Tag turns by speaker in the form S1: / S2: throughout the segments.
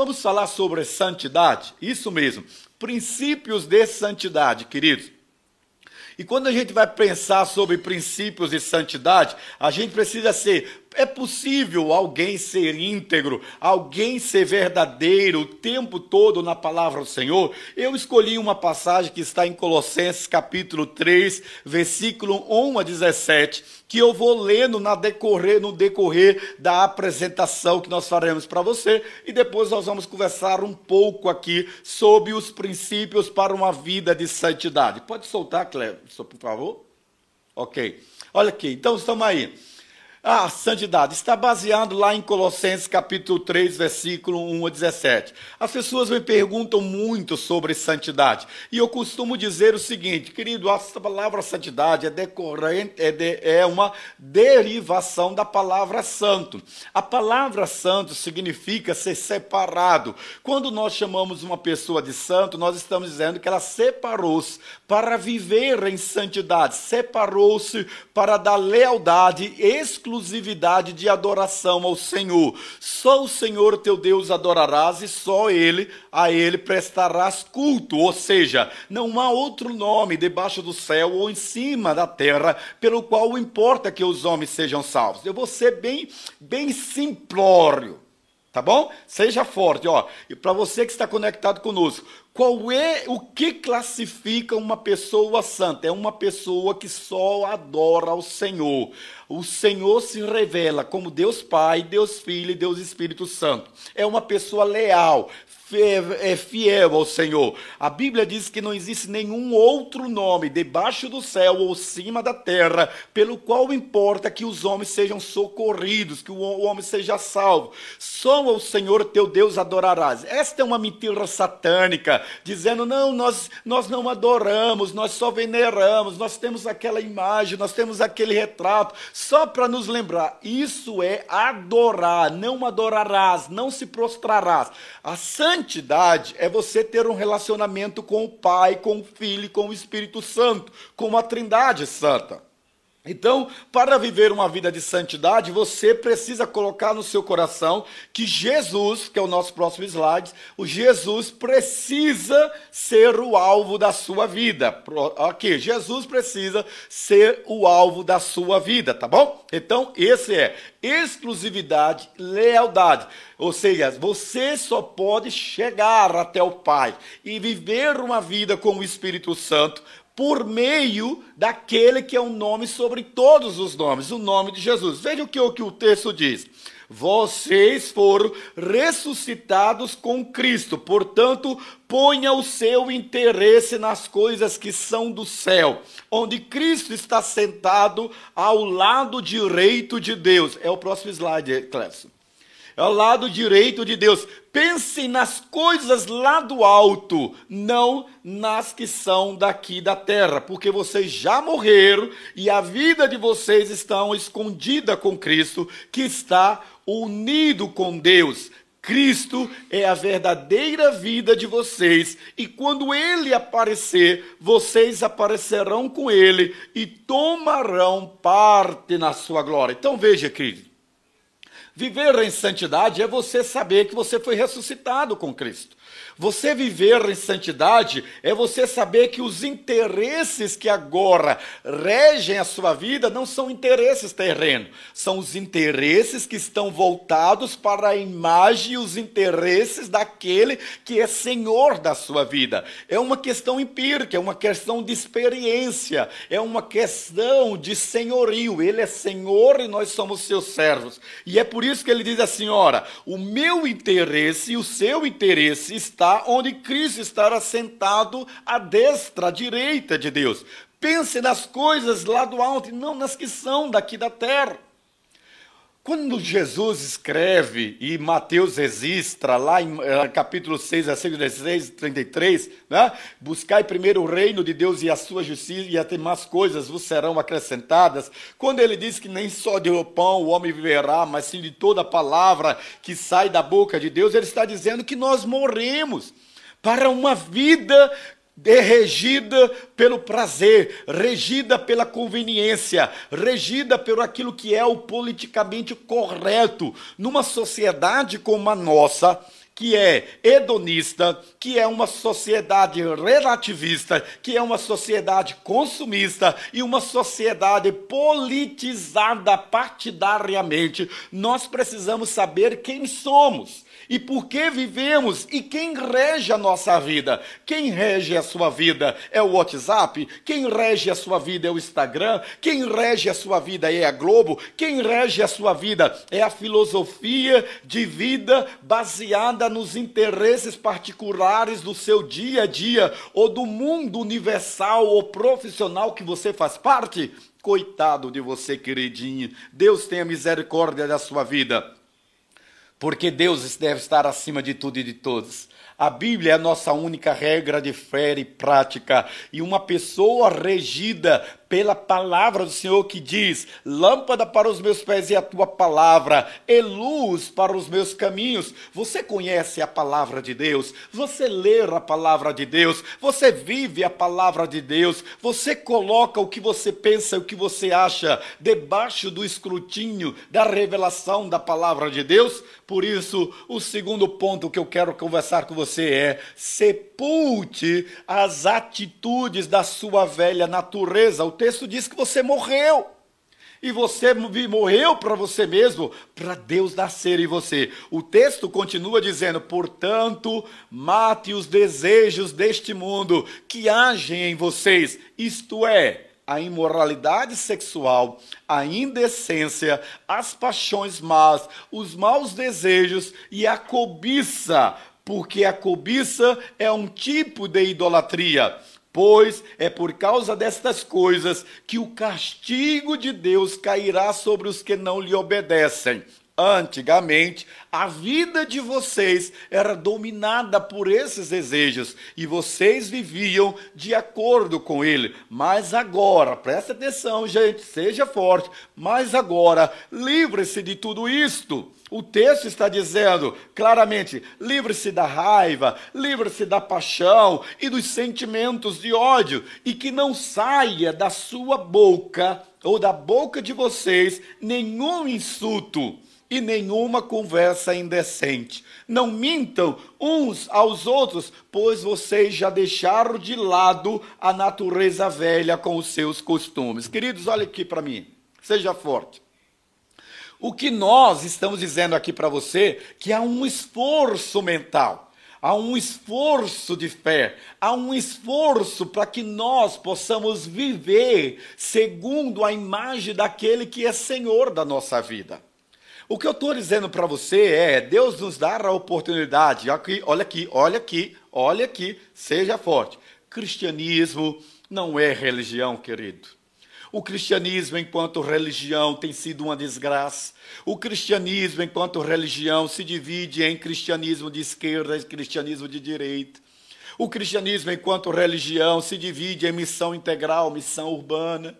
S1: Vamos falar sobre santidade? Isso mesmo, princípios de santidade, queridos. E quando a gente vai pensar sobre princípios de santidade, a gente precisa ser é possível alguém ser íntegro, alguém ser verdadeiro o tempo todo na palavra do Senhor? Eu escolhi uma passagem que está em Colossenses capítulo 3, versículo 1 a 17, que eu vou lendo na decorrer, no decorrer da apresentação que nós faremos para você e depois nós vamos conversar um pouco aqui sobre os princípios para uma vida de santidade. Pode soltar, Cleber, por favor? Ok. Olha aqui, então estamos aí. A santidade está baseado lá em Colossenses capítulo 3, versículo 1 a 17. As pessoas me perguntam muito sobre santidade. E eu costumo dizer o seguinte, querido, a palavra santidade é decorrente, é, de, é uma derivação da palavra santo. A palavra santo significa ser separado. Quando nós chamamos uma pessoa de santo, nós estamos dizendo que ela separou-se para viver em santidade, separou-se para dar lealdade exclusiva exclusividade de adoração ao Senhor. Só o Senhor teu Deus adorarás e só ele, a ele prestarás culto. Ou seja, não há outro nome debaixo do céu ou em cima da terra pelo qual importa que os homens sejam salvos. Eu vou ser bem, bem simplório. Tá bom? Seja forte, ó. E para você que está conectado conosco, qual é o que classifica uma pessoa santa? É uma pessoa que só adora ao Senhor. O Senhor se revela como Deus Pai, Deus Filho e Deus Espírito Santo. É uma pessoa leal, é fiel ao Senhor. A Bíblia diz que não existe nenhum outro nome debaixo do céu ou cima da terra pelo qual importa que os homens sejam socorridos, que o homem seja salvo. Só ao Senhor teu Deus adorarás. Esta é uma mentira satânica, dizendo: não, nós, nós não adoramos, nós só veneramos, nós temos aquela imagem, nós temos aquele retrato, só para nos lembrar. Isso é adorar, não adorarás, não se prostrarás. A santidade Santidade é você ter um relacionamento com o Pai, com o Filho com o Espírito Santo, com a Trindade Santa. Então, para viver uma vida de santidade, você precisa colocar no seu coração que Jesus, que é o nosso próximo slide, o Jesus precisa ser o alvo da sua vida. Aqui, Jesus precisa ser o alvo da sua vida, tá bom? Então, esse é exclusividade, lealdade. Ou seja, você só pode chegar até o Pai e viver uma vida com o Espírito Santo por meio daquele que é um nome sobre todos os nomes, o nome de Jesus. Veja o que, o que o texto diz. Vocês foram ressuscitados com Cristo, portanto, ponha o seu interesse nas coisas que são do céu, onde Cristo está sentado ao lado direito de Deus. É o próximo slide, Clécio ao lado direito de Deus. Pensem nas coisas lá do alto, não nas que são daqui da terra, porque vocês já morreram e a vida de vocês está escondida com Cristo, que está unido com Deus. Cristo é a verdadeira vida de vocês, e quando ele aparecer, vocês aparecerão com ele e tomarão parte na sua glória. Então veja, querido, Viver em santidade é você saber que você foi ressuscitado com Cristo. Você viver em santidade é você saber que os interesses que agora regem a sua vida não são interesses terrenos, são os interesses que estão voltados para a imagem e os interesses daquele que é senhor da sua vida. É uma questão empírica, é uma questão de experiência, é uma questão de senhorio. Ele é senhor e nós somos seus servos. E é por isso que ele diz assim: ora, o meu interesse e o seu interesse está onde Cristo estará sentado à destra, à direita de Deus. Pense nas coisas lá do alto e não nas que são daqui da terra. Quando Jesus escreve e Mateus registra lá em uh, capítulo 6, versículo 16 33, né? buscai primeiro o reino de Deus e a sua justiça e as demais coisas vos serão acrescentadas. Quando ele diz que nem só de pão o homem viverá, mas sim de toda palavra que sai da boca de Deus, ele está dizendo que nós morremos para uma vida regida pelo prazer, regida pela conveniência, regida pelo aquilo que é o politicamente correto. Numa sociedade como a nossa, que é hedonista, que é uma sociedade relativista, que é uma sociedade consumista e uma sociedade politizada partidariamente, nós precisamos saber quem somos e por que vivemos e quem rege a nossa vida. Quem rege a sua vida é o WhatsApp, quem rege a sua vida é o Instagram, quem rege a sua vida é a Globo, quem rege a sua vida é a filosofia de vida baseada nos interesses particulares do seu dia a dia ou do mundo universal ou profissional que você faz parte. Coitado de você, queridinho. Deus tenha misericórdia da sua vida porque Deus deve estar acima de tudo e de todos. A Bíblia é a nossa única regra de fé e prática, e uma pessoa regida pela palavra do Senhor que diz: Lâmpada para os meus pés e a tua palavra, e luz para os meus caminhos. Você conhece a palavra de Deus, você lê a palavra de Deus, você vive a palavra de Deus, você coloca o que você pensa e o que você acha debaixo do escrutínio da revelação da palavra de Deus. Por isso, o segundo ponto que eu quero conversar com você é: sepulte as atitudes da sua velha natureza. O texto diz que você morreu. E você morreu para você mesmo, para Deus nascer em você. O texto continua dizendo: portanto, mate os desejos deste mundo que agem em vocês, isto é, a imoralidade sexual, a indecência, as paixões más, os maus desejos e a cobiça, porque a cobiça é um tipo de idolatria. Pois é por causa destas coisas que o castigo de Deus cairá sobre os que não lhe obedecem. Antigamente, a vida de vocês era dominada por esses desejos e vocês viviam de acordo com ele. Mas agora, presta atenção, gente, seja forte. Mas agora, livre-se de tudo isto. O texto está dizendo claramente: livre-se da raiva, livre-se da paixão e dos sentimentos de ódio, e que não saia da sua boca ou da boca de vocês nenhum insulto e nenhuma conversa indecente. Não mintam uns aos outros, pois vocês já deixaram de lado a natureza velha com os seus costumes. Queridos, olha aqui para mim. Seja forte. O que nós estamos dizendo aqui para você que há um esforço mental, há um esforço de fé, há um esforço para que nós possamos viver segundo a imagem daquele que é Senhor da nossa vida. O que eu estou dizendo para você é: Deus nos dá a oportunidade. Aqui, olha aqui, olha aqui, olha aqui, seja forte. Cristianismo não é religião, querido. O cristianismo, enquanto religião, tem sido uma desgraça. O cristianismo, enquanto religião, se divide em cristianismo de esquerda e cristianismo de direita. O cristianismo, enquanto religião, se divide em missão integral, missão urbana.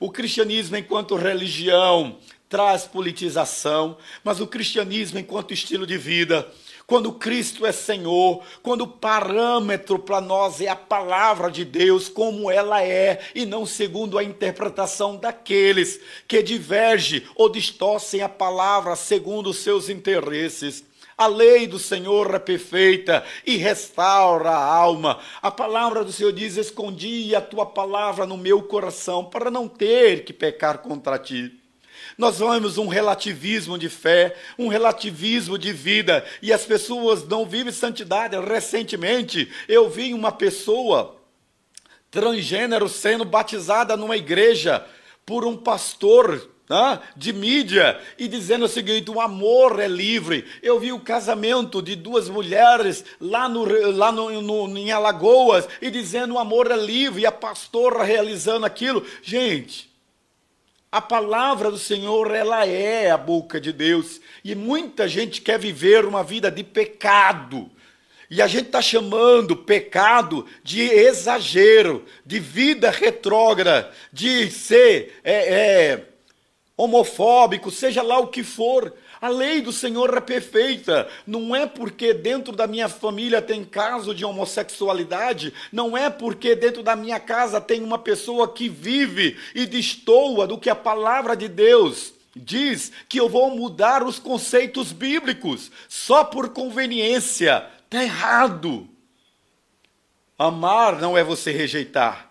S1: O cristianismo, enquanto religião, traz politização, mas o cristianismo, enquanto estilo de vida, quando Cristo é Senhor, quando o parâmetro para nós é a palavra de Deus, como ela é, e não segundo a interpretação daqueles que divergem ou distorcem a palavra segundo os seus interesses. A lei do Senhor é perfeita e restaura a alma. A palavra do Senhor diz: Escondi a tua palavra no meu coração para não ter que pecar contra ti. Nós vemos um relativismo de fé, um relativismo de vida, e as pessoas não vivem santidade. Recentemente, eu vi uma pessoa transgênero sendo batizada numa igreja por um pastor né, de mídia e dizendo o seguinte: o amor é livre. Eu vi o casamento de duas mulheres lá, no, lá no, no, em Alagoas e dizendo o amor é livre, e a pastora realizando aquilo. Gente, a palavra do Senhor, ela é a boca de Deus. E muita gente quer viver uma vida de pecado. E a gente está chamando pecado de exagero, de vida retrógrada, de ser é, é, homofóbico, seja lá o que for. A lei do Senhor é perfeita. Não é porque dentro da minha família tem caso de homossexualidade, não é porque dentro da minha casa tem uma pessoa que vive e destoa do que a palavra de Deus diz que eu vou mudar os conceitos bíblicos só por conveniência. Está errado. Amar não é você rejeitar.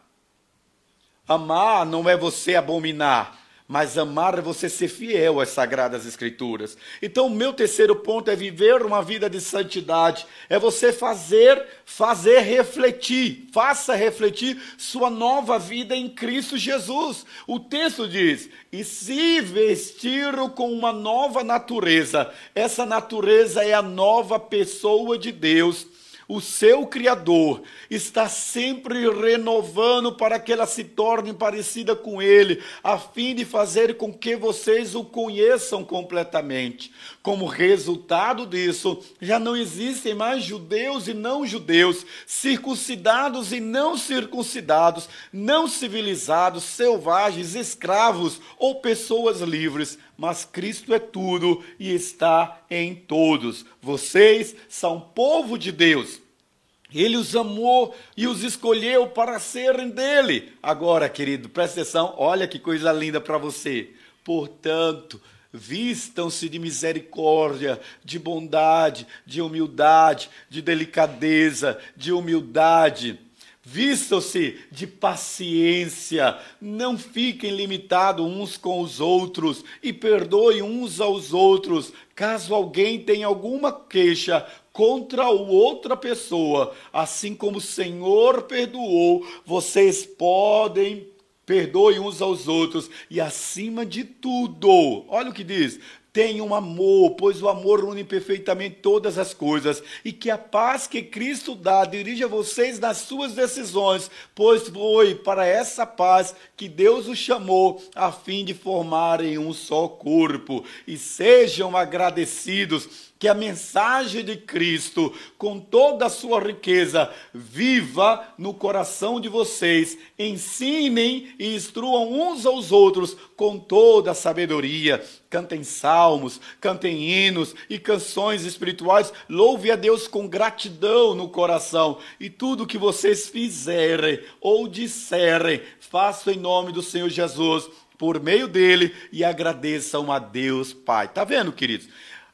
S1: Amar não é você abominar. Mas amar é você ser fiel às sagradas escrituras. Então, o meu terceiro ponto é viver uma vida de santidade. É você fazer, fazer refletir, faça refletir sua nova vida em Cristo Jesus. O texto diz: "E se vestiram com uma nova natureza". Essa natureza é a nova pessoa de Deus o seu Criador está sempre renovando para que ela se torne parecida com Ele, a fim de fazer com que vocês o conheçam completamente. Como resultado disso, já não existem mais judeus e não judeus, circuncidados e não circuncidados, não civilizados, selvagens, escravos ou pessoas livres mas Cristo é tudo e está em todos. Vocês são povo de Deus. Ele os amou e os escolheu para serem dele. Agora, querido, presta atenção, olha que coisa linda para você. Portanto, vistam-se de misericórdia, de bondade, de humildade, de delicadeza, de humildade. Vistam-se de paciência, não fiquem limitados uns com os outros e perdoem uns aos outros, caso alguém tenha alguma queixa contra outra pessoa, assim como o Senhor perdoou, vocês podem perdoem uns aos outros e acima de tudo, olha o que diz: Tenham amor, pois o amor une perfeitamente todas as coisas, e que a paz que Cristo dá dirija vocês nas suas decisões, pois foi para essa paz que Deus os chamou, a fim de formarem um só corpo. E sejam agradecidos que a mensagem de Cristo, com toda a sua riqueza, viva no coração de vocês. Ensinem e instruam uns aos outros com toda a sabedoria. Cantem salmos, cantem hinos e canções espirituais. Louve a Deus com gratidão no coração. E tudo que vocês fizerem ou disserem, façam em nome do Senhor Jesus, por meio dele, e agradeçam a Deus Pai. Tá vendo, queridos?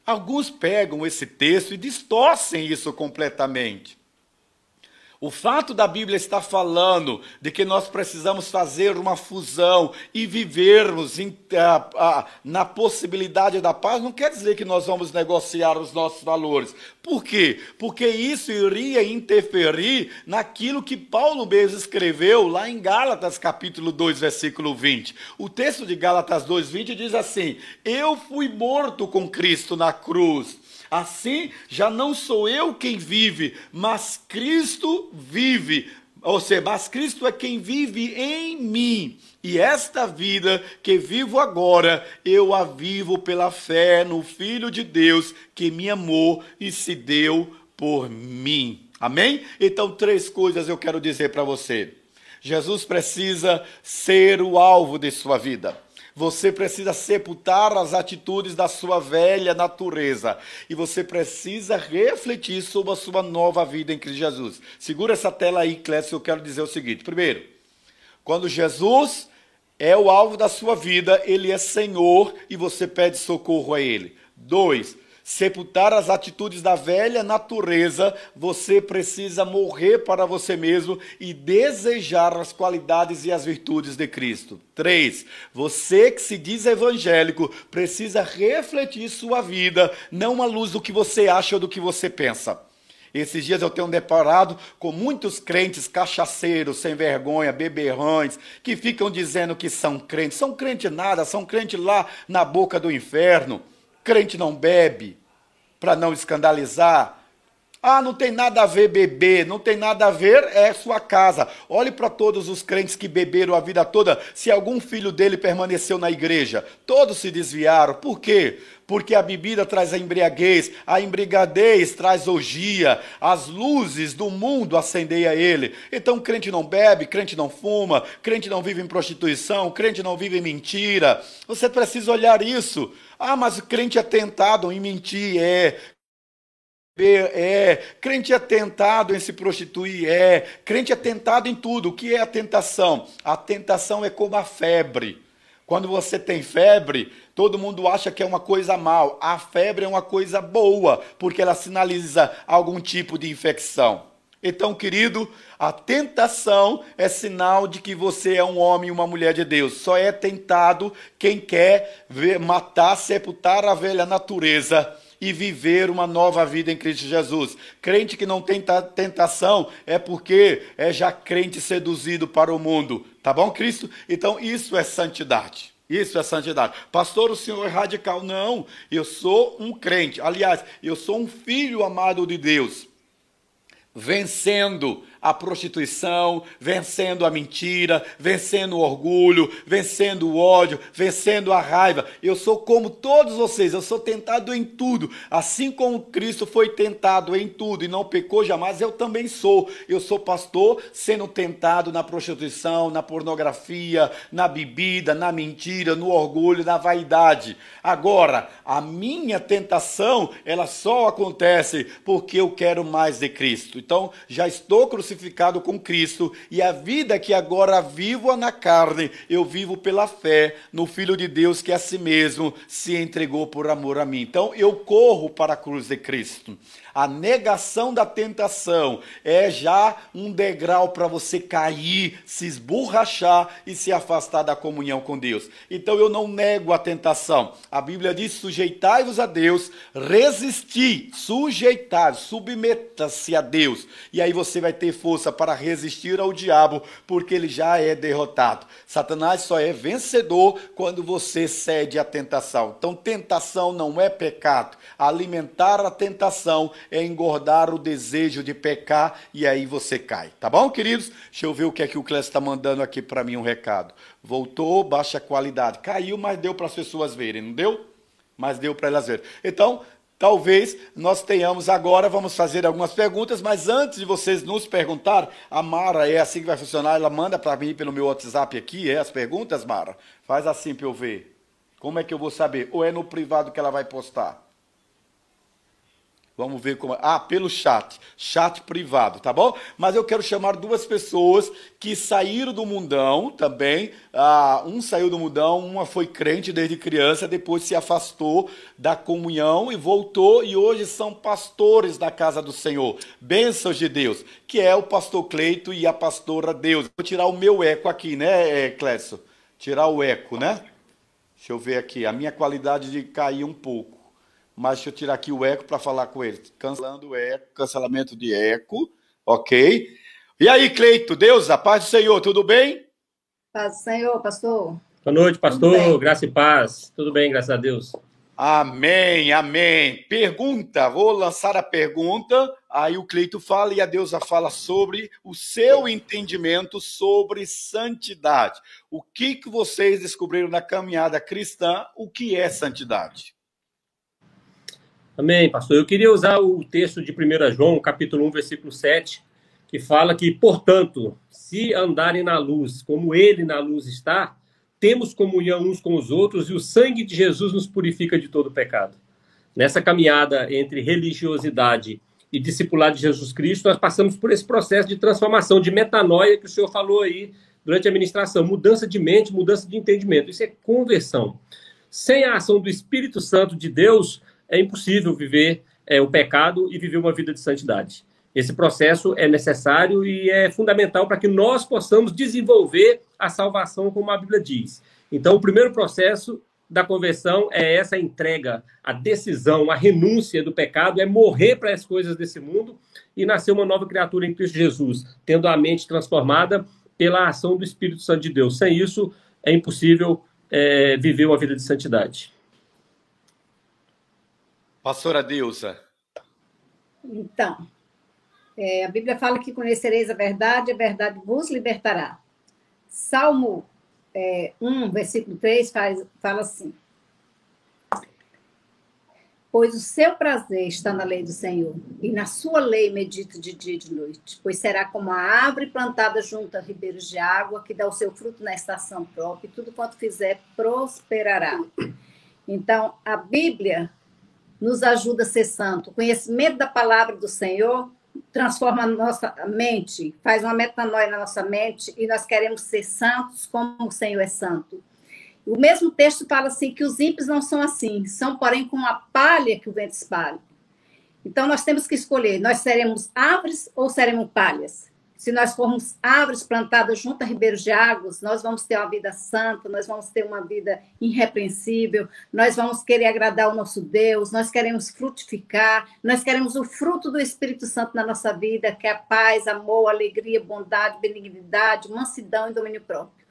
S1: Alguns pegam esse texto e distorcem isso completamente. O fato da Bíblia estar falando de que nós precisamos fazer uma fusão e vivermos em, a, a, na possibilidade da paz não quer dizer que nós vamos negociar os nossos valores. Por quê? Porque isso iria interferir naquilo que Paulo mesmo escreveu lá em Gálatas, capítulo 2, versículo 20. O texto de Gálatas 2, 20 diz assim: Eu fui morto com Cristo na cruz. Assim, já não sou eu quem vive, mas Cristo vive. Ou seja, mas Cristo é quem vive em mim. E esta vida que vivo agora, eu a vivo pela fé no Filho de Deus que me amou e se deu por mim. Amém? Então, três coisas eu quero dizer para você. Jesus precisa ser o alvo de sua vida. Você precisa sepultar as atitudes da sua velha natureza. E você precisa refletir sobre a sua nova vida em Cristo Jesus. Segura essa tela aí, Clécio, eu quero dizer o seguinte. Primeiro, quando Jesus é o alvo da sua vida, ele é Senhor e você pede socorro a ele. Dois, sepultar as atitudes da velha natureza, você precisa morrer para você mesmo e desejar as qualidades e as virtudes de Cristo. 3. Você que se diz evangélico precisa refletir sua vida, não à luz do que você acha ou do que você pensa. Esses dias eu tenho deparado com muitos crentes cachaceiros, sem vergonha, beberrões, que ficam dizendo que são crentes. São crente nada, são crente lá na boca do inferno. Crente não bebe para não escandalizar. Ah, não tem nada a ver beber, não tem nada a ver, é sua casa. Olhe para todos os crentes que beberam a vida toda, se algum filho dele permaneceu na igreja. Todos se desviaram. Por quê? Porque a bebida traz a embriaguez, a embriaguez traz orgia, as luzes do mundo acendem a ele. Então, crente não bebe, crente não fuma, crente não vive em prostituição, crente não vive em mentira. Você precisa olhar isso. Ah, mas o crente é tentado em mentir, é. É, crente é tentado em se prostituir, é, crente é tentado em tudo. O que é a tentação? A tentação é como a febre. Quando você tem febre, todo mundo acha que é uma coisa mal. A febre é uma coisa boa, porque ela sinaliza algum tipo de infecção. Então, querido, a tentação é sinal de que você é um homem e uma mulher de Deus. Só é tentado quem quer ver, matar, sepultar a velha natureza e viver uma nova vida em Cristo Jesus. Crente que não tem tentação é porque é já crente seduzido para o mundo. Tá bom, Cristo? Então isso é santidade. Isso é santidade. Pastor, o senhor é radical. Não, eu sou um crente. Aliás, eu sou um filho amado de Deus. Vencendo a prostituição, vencendo a mentira, vencendo o orgulho, vencendo o ódio, vencendo a raiva. Eu sou como todos vocês, eu sou tentado em tudo. Assim como Cristo foi tentado em tudo e não pecou jamais, eu também sou. Eu sou pastor sendo tentado na prostituição, na pornografia, na bebida, na mentira, no orgulho, na vaidade. Agora, a minha tentação, ela só acontece porque eu quero mais de Cristo. Então, já estou crucificado crucificado com Cristo, e a vida que agora vivo na carne, eu vivo pela fé no Filho de Deus que a si mesmo se entregou por amor a mim. Então eu corro para a cruz de Cristo. A negação da tentação é já um degrau para você cair, se esborrachar e se afastar da comunhão com Deus. Então eu não nego a tentação. A Bíblia diz: sujeitai-vos a Deus, resisti, sujeitar, submeta-se a Deus. E aí você vai ter força para resistir ao diabo, porque ele já é derrotado. Satanás só é vencedor quando você cede à tentação. Então, tentação não é pecado. Alimentar a tentação é engordar o desejo de pecar e aí você cai. Tá bom, queridos? Deixa eu ver o que é que o Clécio está mandando aqui para mim um recado. Voltou, baixa qualidade. Caiu, mas deu para as pessoas verem, não deu? Mas deu para elas verem. Então, Talvez nós tenhamos agora, vamos fazer algumas perguntas, mas antes de vocês nos perguntar, a Mara é assim que vai funcionar, ela manda para mim pelo meu WhatsApp aqui, é as perguntas, Mara? Faz assim para eu ver. Como é que eu vou saber? Ou é no privado que ela vai postar? Vamos ver como. Ah, pelo chat. Chat privado, tá bom? Mas eu quero chamar duas pessoas que saíram do mundão também. Ah, um saiu do mundão, uma foi crente desde criança, depois se afastou da comunhão e voltou, e hoje são pastores da casa do Senhor. Bênçãos de Deus, que é o pastor Cleito e a pastora Deus. Vou tirar o meu eco aqui, né, Clécio? Tirar o eco, né? Deixa eu ver aqui. A minha qualidade de cair um pouco mas deixa eu tirar aqui o eco para falar com ele. Cancelando o eco, cancelamento de eco, ok? E aí, Cleito, Deus, a paz do Senhor, tudo bem?
S2: Paz do Senhor, pastor.
S3: Boa noite, pastor, graça e paz. Tudo bem, graças a Deus.
S1: Amém, amém. Pergunta, vou lançar a pergunta, aí o Cleito fala e a Deusa fala sobre o seu entendimento sobre santidade. O que, que vocês descobriram na caminhada cristã, o que é santidade?
S3: Amém, pastor. Eu queria usar o texto de 1 João, capítulo 1, versículo 7, que fala que, portanto, se andarem na luz, como ele na luz está, temos comunhão uns com os outros e o sangue de Jesus nos purifica de todo pecado. Nessa caminhada entre religiosidade e discipular de Jesus Cristo, nós passamos por esse processo de transformação, de metanoia que o senhor falou aí durante a ministração, mudança de mente, mudança de entendimento. Isso é conversão. Sem a ação do Espírito Santo de Deus, é impossível viver é, o pecado e viver uma vida de santidade. Esse processo é necessário e é fundamental para que nós possamos desenvolver a salvação, como a Bíblia diz. Então, o primeiro processo da conversão é essa entrega, a decisão, a renúncia do pecado, é morrer para as coisas desse mundo e nascer uma nova criatura em Cristo Jesus, tendo a mente transformada pela ação do Espírito Santo de Deus. Sem isso, é impossível é, viver uma vida de santidade.
S1: Pastora Deusa.
S2: Então, é, a Bíblia fala que conhecereis a verdade, a verdade vos libertará. Salmo é, 1, versículo 3, faz, fala assim: Pois o seu prazer está na lei do Senhor, e na sua lei medita de dia e de noite. Pois será como a árvore plantada junto a ribeiros de água, que dá o seu fruto na estação própria, e tudo quanto fizer prosperará. Então, a Bíblia nos ajuda a ser santo. O conhecimento da palavra do Senhor transforma a nossa mente, faz uma metanoia na nossa mente e nós queremos ser santos como o Senhor é santo. O mesmo texto fala assim que os ímpios não são assim, são, porém, como a palha que o vento espalha. Então, nós temos que escolher: nós seremos árvores ou seremos palhas? Se nós formos árvores plantadas junto a ribeiros de águas, nós vamos ter uma vida santa, nós vamos ter uma vida irrepreensível, nós vamos querer agradar o nosso Deus, nós queremos frutificar, nós queremos o fruto do Espírito Santo na nossa vida, que é a paz, amor, alegria, bondade, benignidade, mansidão e domínio próprio.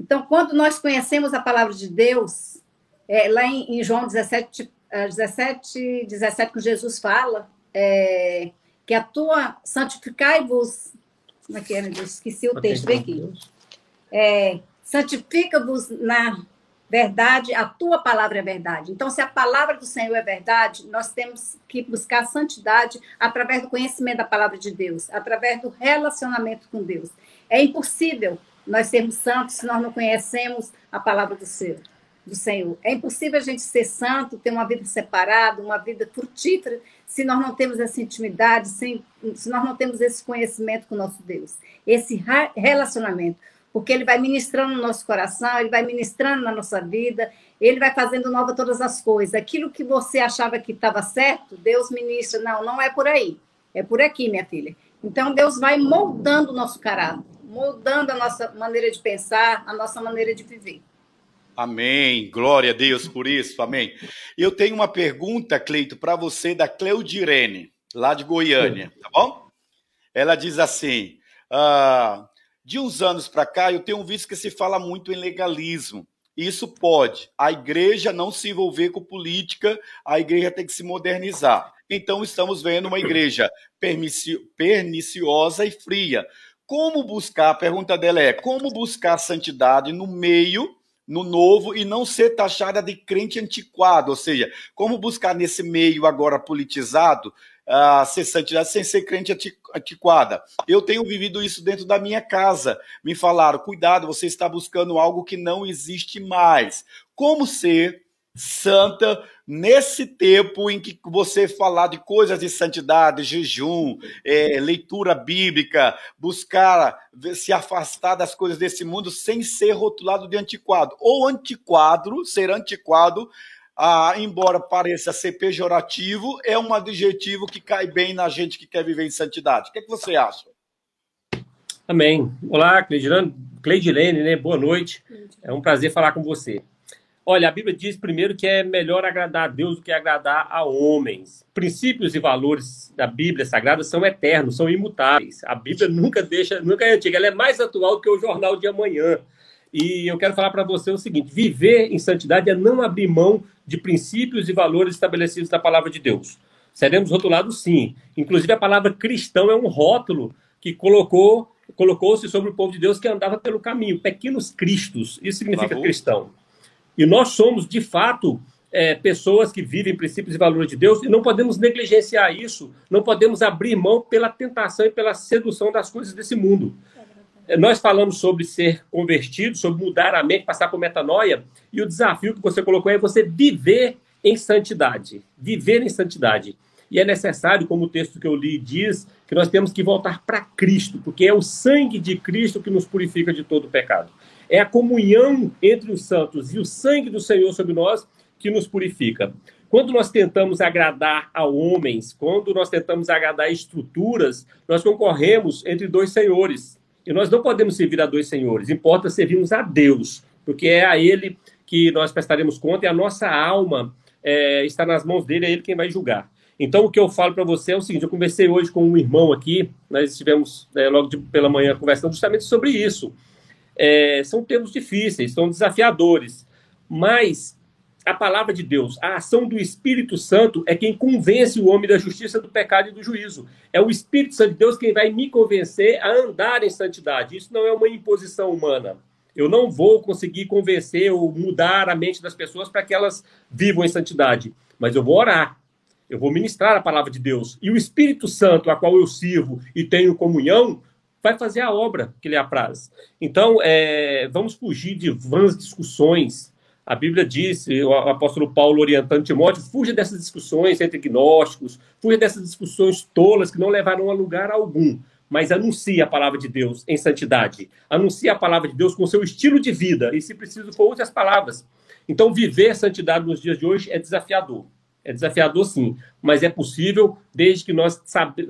S2: Então, quando nós conhecemos a palavra de Deus, é, lá em, em, João 17, 17, 17, que Jesus fala, é, que a tua santificai-vos como é que era? Eu esqueci o texto, vem aqui. É, Santifica-vos na verdade, a tua palavra é verdade. Então, se a palavra do Senhor é verdade, nós temos que buscar santidade através do conhecimento da palavra de Deus, através do relacionamento com Deus. É impossível nós sermos santos se nós não conhecemos a palavra do Senhor do Senhor. É impossível a gente ser santo, ter uma vida separada, uma vida frutífera, se nós não temos essa intimidade, se, se nós não temos esse conhecimento com o nosso Deus, esse relacionamento. Porque ele vai ministrando no nosso coração, ele vai ministrando na nossa vida, ele vai fazendo nova todas as coisas. Aquilo que você achava que estava certo, Deus ministra. Não, não é por aí. É por aqui, minha filha. Então, Deus vai moldando o nosso caráter, moldando a nossa maneira de pensar, a nossa maneira de viver.
S1: Amém. Glória a Deus por isso. Amém. Eu tenho uma pergunta, Cleito, para você da Cleudirene, lá de Goiânia, tá bom? Ela diz assim: ah, de uns anos para cá, eu tenho visto que se fala muito em legalismo. Isso pode. A igreja não se envolver com política, a igreja tem que se modernizar. Então, estamos vendo uma igreja perniciosa e fria. Como buscar? A pergunta dela é: como buscar santidade no meio no novo e não ser taxada de crente antiquado, ou seja, como buscar nesse meio agora politizado uh, ser santidade sem ser crente antiquada. Eu tenho vivido isso dentro da minha casa. Me falaram, cuidado, você está buscando algo que não existe mais. Como ser santa nesse tempo em que você falar de coisas de santidade, jejum, é, leitura bíblica, buscar se afastar das coisas desse mundo sem ser rotulado de antiquado. Ou antiquadro, ser antiquado, ah, embora pareça ser pejorativo, é um adjetivo que cai bem na gente que quer viver em santidade. O que, é que você acha?
S3: Amém. Olá, Cleidilene, né? Boa noite. É um prazer falar com você. Olha, a Bíblia diz primeiro que é melhor agradar a Deus do que agradar a homens. Princípios e valores da Bíblia Sagrada são eternos, são imutáveis. A Bíblia nunca deixa, nunca é antiga, ela é mais atual do que o jornal de amanhã. E eu quero falar para você o seguinte: viver em santidade é não abrir mão de princípios e valores estabelecidos na palavra de Deus. Seremos rotulados sim. Inclusive a palavra cristão é um rótulo que colocou colocou-se sobre o povo de Deus que andava pelo caminho, pequenos cristos. Isso significa cristão. E nós somos, de fato, é, pessoas que vivem princípios e valores de Deus e não podemos negligenciar isso, não podemos abrir mão pela tentação e pela sedução das coisas desse mundo. É, nós falamos sobre ser convertido, sobre mudar a mente, passar por metanoia, e o desafio que você colocou é você viver em santidade. Viver em santidade. E é necessário, como o texto que eu li diz, que nós temos que voltar para Cristo, porque é o sangue de Cristo que nos purifica de todo pecado. É a comunhão entre os santos e o sangue do Senhor sobre nós que nos purifica. Quando nós tentamos agradar a homens, quando nós tentamos agradar estruturas, nós concorremos entre dois senhores. E nós não podemos servir a dois senhores, importa servirmos a Deus, porque é a Ele que nós prestaremos conta e a nossa alma é, está nas mãos dele, é Ele quem vai julgar. Então, o que eu falo para você é o seguinte: eu conversei hoje com um irmão aqui, nós estivemos é, logo de, pela manhã conversando justamente sobre isso. É, são termos difíceis, são desafiadores, mas a palavra de Deus, a ação do Espírito Santo é quem convence o homem da justiça, do pecado e do juízo. É o Espírito Santo de Deus quem vai me convencer a andar em santidade. Isso não é uma imposição humana. Eu não vou conseguir convencer ou mudar a mente das pessoas para que elas vivam em santidade, mas eu vou orar. Eu vou ministrar a palavra de Deus. E o Espírito Santo, a qual eu sirvo e tenho comunhão, vai fazer a obra que lhe apraz. Então, é, vamos fugir de vãs discussões. A Bíblia diz, o apóstolo Paulo orientando Timóteo, fuja dessas discussões entre gnósticos, fuja dessas discussões tolas que não levarão a lugar algum. mas anuncie a palavra de Deus em santidade. Anuncie a palavra de Deus com seu estilo de vida, e se preciso, com outras palavras. Então, viver santidade nos dias de hoje é desafiador. É desafiador, sim, mas é possível desde que nós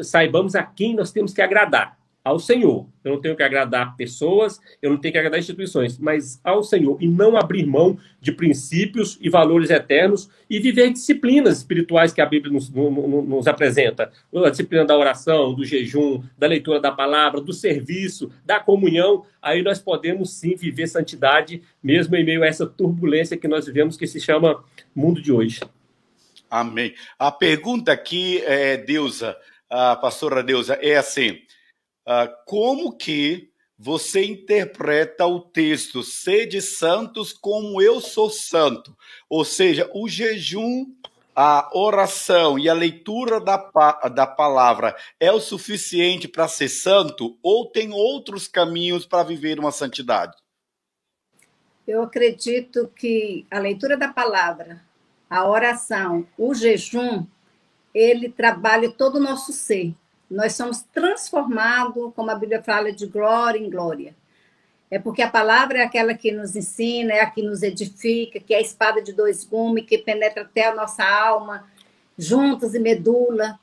S3: saibamos a quem nós temos que agradar ao Senhor. Eu não tenho que agradar pessoas, eu não tenho que agradar instituições, mas ao Senhor. E não abrir mão de princípios e valores eternos e viver disciplinas espirituais que a Bíblia nos, nos, nos apresenta. A disciplina da oração, do jejum, da leitura da palavra, do serviço, da comunhão. Aí nós podemos sim viver santidade, mesmo em meio a essa turbulência que nós vivemos, que se chama mundo de hoje.
S1: Amém. A pergunta aqui, é, Deusa, a pastora Deusa, é assim ah, como que você interpreta o texto sede santos como eu sou santo? Ou seja, o jejum, a oração e a leitura da, da palavra é o suficiente para ser santo ou tem outros caminhos para viver uma santidade?
S2: Eu acredito que a leitura da palavra, a oração, o jejum, ele trabalha todo o nosso ser nós somos transformados, como a Bíblia fala, de glória em glória. É porque a palavra é aquela que nos ensina, é a que nos edifica, que é a espada de dois gumes, que penetra até a nossa alma, juntas e medula.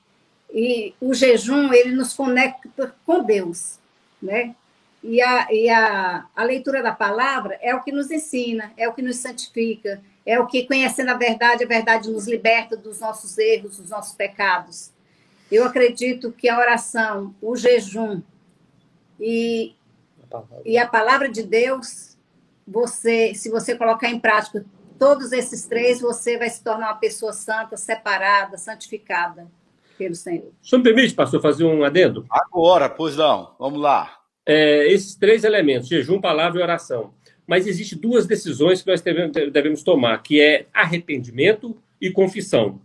S2: E o jejum, ele nos conecta com Deus, né? E, a, e a, a leitura da palavra é o que nos ensina, é o que nos santifica, é o que, conhecendo a verdade, a verdade nos liberta dos nossos erros, dos nossos pecados. Eu acredito que a oração, o jejum e, e a palavra de Deus, você, se você colocar em prática todos esses três, você vai se tornar uma pessoa santa, separada, santificada pelo Senhor.
S3: O senhor me permite, pastor, fazer um adendo?
S1: Agora, pois não. Vamos lá.
S3: É, esses três elementos, jejum, palavra e oração. Mas existem duas decisões que nós devemos, devemos tomar, que é arrependimento e confissão.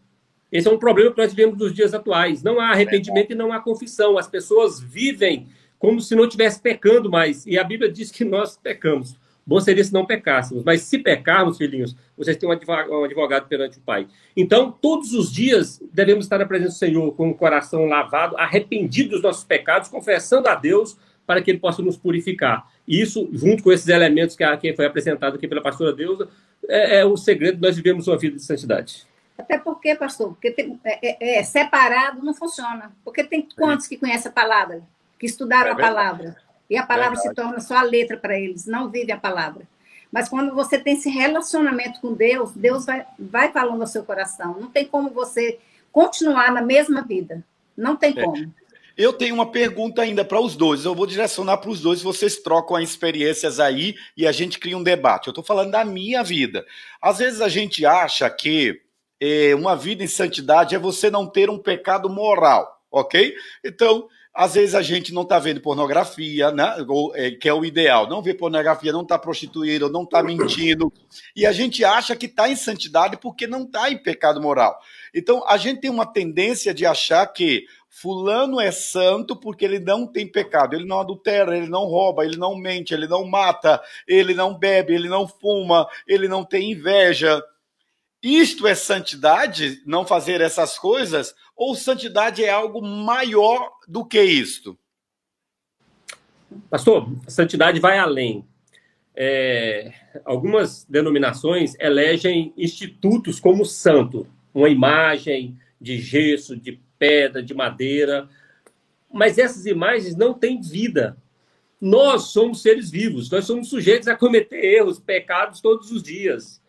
S3: Esse é um problema que nós vivemos nos dias atuais. Não há arrependimento e não há confissão. As pessoas vivem como se não estivesse pecando mais. E a Bíblia diz que nós pecamos. Bom seria se não pecássemos. Mas se pecarmos, filhinhos, vocês têm um advogado, perante o Pai. Então, todos os dias devemos estar na presença do Senhor com o coração lavado, arrependido dos nossos pecados, confessando a Deus para que Ele possa nos purificar. Isso, junto com esses elementos que, foi apresentado aqui pela pastora Deusa, é, é o segredo. Nós vivemos uma vida de santidade.
S2: Até porque, pastor, porque tem, é, é, é, separado não funciona. Porque tem quantos que conhecem a palavra, que estudaram é a palavra, e a palavra se torna só a letra para eles, não vivem a palavra. Mas quando você tem esse relacionamento com Deus, Deus vai, vai falando ao seu coração. Não tem como você continuar na mesma vida. Não tem como.
S1: Eu tenho uma pergunta ainda para os dois. Eu vou direcionar para os dois, vocês trocam as experiências aí e a gente cria um debate. Eu estou falando da minha vida. Às vezes a gente acha que é, uma vida em santidade é você não ter um pecado moral, ok? Então, às vezes a gente não está vendo pornografia, né? Ou, é, que é o ideal. Não vê pornografia, não está prostituído, não está mentindo. E a gente acha que está em santidade porque não está em pecado moral. Então, a gente tem uma tendência de achar que Fulano é santo porque ele não tem pecado, ele não adultera, ele não rouba, ele não mente, ele não mata, ele não bebe, ele não fuma, ele não tem inveja. Isto é santidade, não fazer essas coisas, ou santidade é algo maior do que isto?
S3: Pastor, santidade vai além. É, algumas denominações elegem institutos como santo, uma imagem de gesso, de pedra, de madeira, mas essas imagens não têm vida. Nós somos seres vivos, nós somos sujeitos a cometer erros, pecados todos os dias.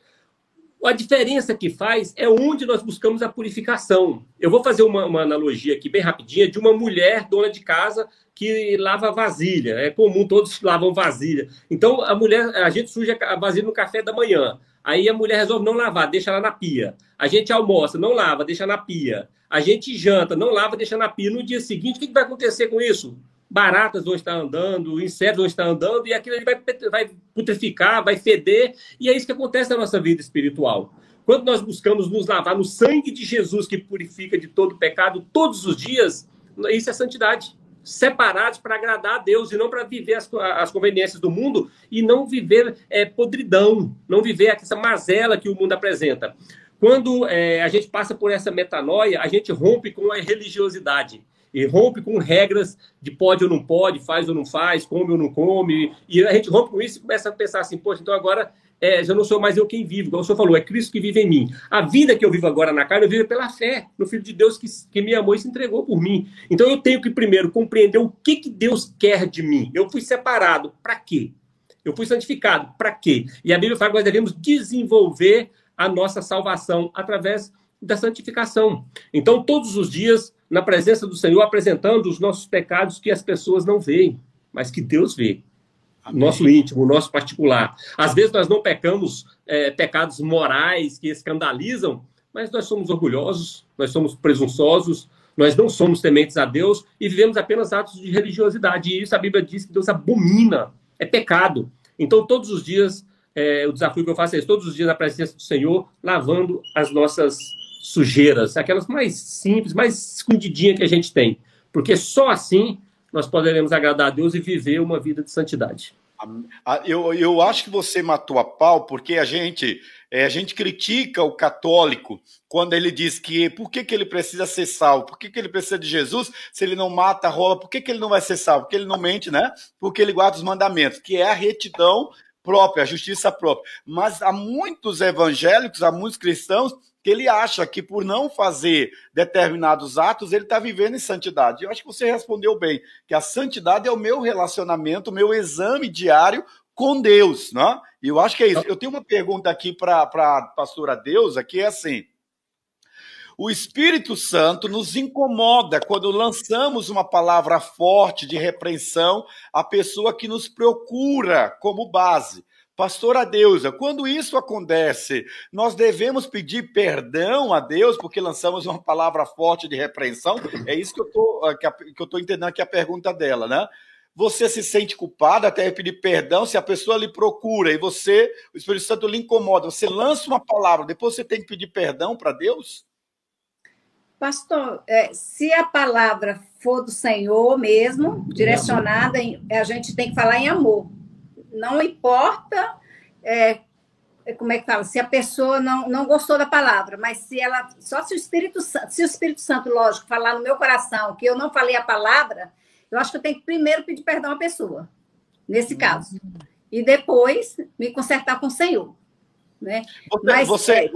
S3: A diferença que faz é onde nós buscamos a purificação. Eu vou fazer uma, uma, analogia aqui bem rapidinha de uma mulher dona de casa que lava vasilha. É comum, todos lavam vasilha. Então, a mulher, a gente suja a vasilha no café da manhã. Aí a mulher resolve não lavar, deixa ela na pia. A gente almoça, não lava, deixa na pia. A gente janta, não lava, deixa na pia. No dia seguinte, o que vai acontecer com isso? Baratas vão estar andando, insetos vão estar andando, e aquilo vai, vai putreficar, vai feder, e é isso que acontece na nossa vida espiritual. Quando nós buscamos nos lavar no sangue de Jesus, que purifica de todo pecado, todos os dias, isso é santidade. Separados para agradar a Deus e não para viver as, as, conveniências do mundo e não viver é, podridão, não viver essa mazela que o mundo apresenta. Quando é, a gente passa por essa metanoia, a gente rompe com a religiosidade e rompe com regras de pode ou não pode, faz ou não faz, come ou não come, e a gente rompe com isso e começa a pensar assim, poxa, então agora é, já não sou mais eu quem vivo, como o senhor falou, é Cristo que vive em mim. A vida que eu vivo agora na carne, eu vivo pela fé no Filho de Deus que, que me amou e se entregou por mim. Então eu tenho que primeiro compreender o que, que Deus quer de mim. Eu fui separado, para quê? Eu fui santificado, para quê? E a Bíblia fala que nós devemos desenvolver a nossa salvação através da santificação. Então, todos os dias, na presença do Senhor, apresentando os nossos pecados que as pessoas não veem, mas que Deus vê. Amém. Nosso íntimo, nosso particular. Às vezes nós não pecamos é, pecados morais que escandalizam, mas nós somos orgulhosos, nós somos presunçosos, nós não somos tementes a Deus e vivemos apenas atos de religiosidade. E isso a Bíblia diz que Deus abomina, é pecado. Então, todos os dias, é, o desafio que eu faço é esse, todos os dias na presença do Senhor, lavando as nossas sujeiras, aquelas mais simples, mais escondidinhas que a gente tem. Porque só assim nós poderemos agradar a Deus e viver uma vida de santidade.
S1: Eu, eu acho que você matou a pau porque a gente é, a gente critica o católico quando ele diz que por que, que ele precisa ser salvo, por que, que ele precisa de Jesus se ele não mata, rola, por que, que ele não vai ser salvo? Porque ele não mente, né? Porque ele guarda os mandamentos, que é a retidão própria, a justiça própria. Mas há muitos evangélicos, há muitos cristãos que ele acha que por não fazer determinados atos, ele está vivendo em santidade. Eu acho que você respondeu bem, que a santidade é o meu relacionamento, o meu exame diário com Deus, né? E eu acho que é isso. Eu tenho uma pergunta aqui para a pastora Deusa, que é assim, o Espírito Santo nos incomoda quando lançamos uma palavra forte de repreensão à pessoa que nos procura como base. Pastora Deusa, quando isso acontece, nós devemos pedir perdão a Deus porque lançamos uma palavra forte de repreensão? É isso que eu tô, eh, que eu estou entendendo aqui a pergunta dela, né? Você se sente culpado até pedir perdão se a pessoa lhe procura e você, o Espírito Santo lhe incomoda, você lança uma palavra, depois você tem que pedir perdão para Deus?
S2: Pastor, é, se a palavra for do Senhor mesmo, direcionada, a gente tem que falar em amor não importa é, é, como é que fala, se a pessoa não, não gostou da palavra, mas se ela, só se o Espírito Santo, se o Espírito Santo, lógico, falar no meu coração que eu não falei a palavra, eu acho que eu tenho que primeiro pedir perdão à pessoa, nesse caso, e depois me consertar com o Senhor, né?
S1: Você, mas, você, é,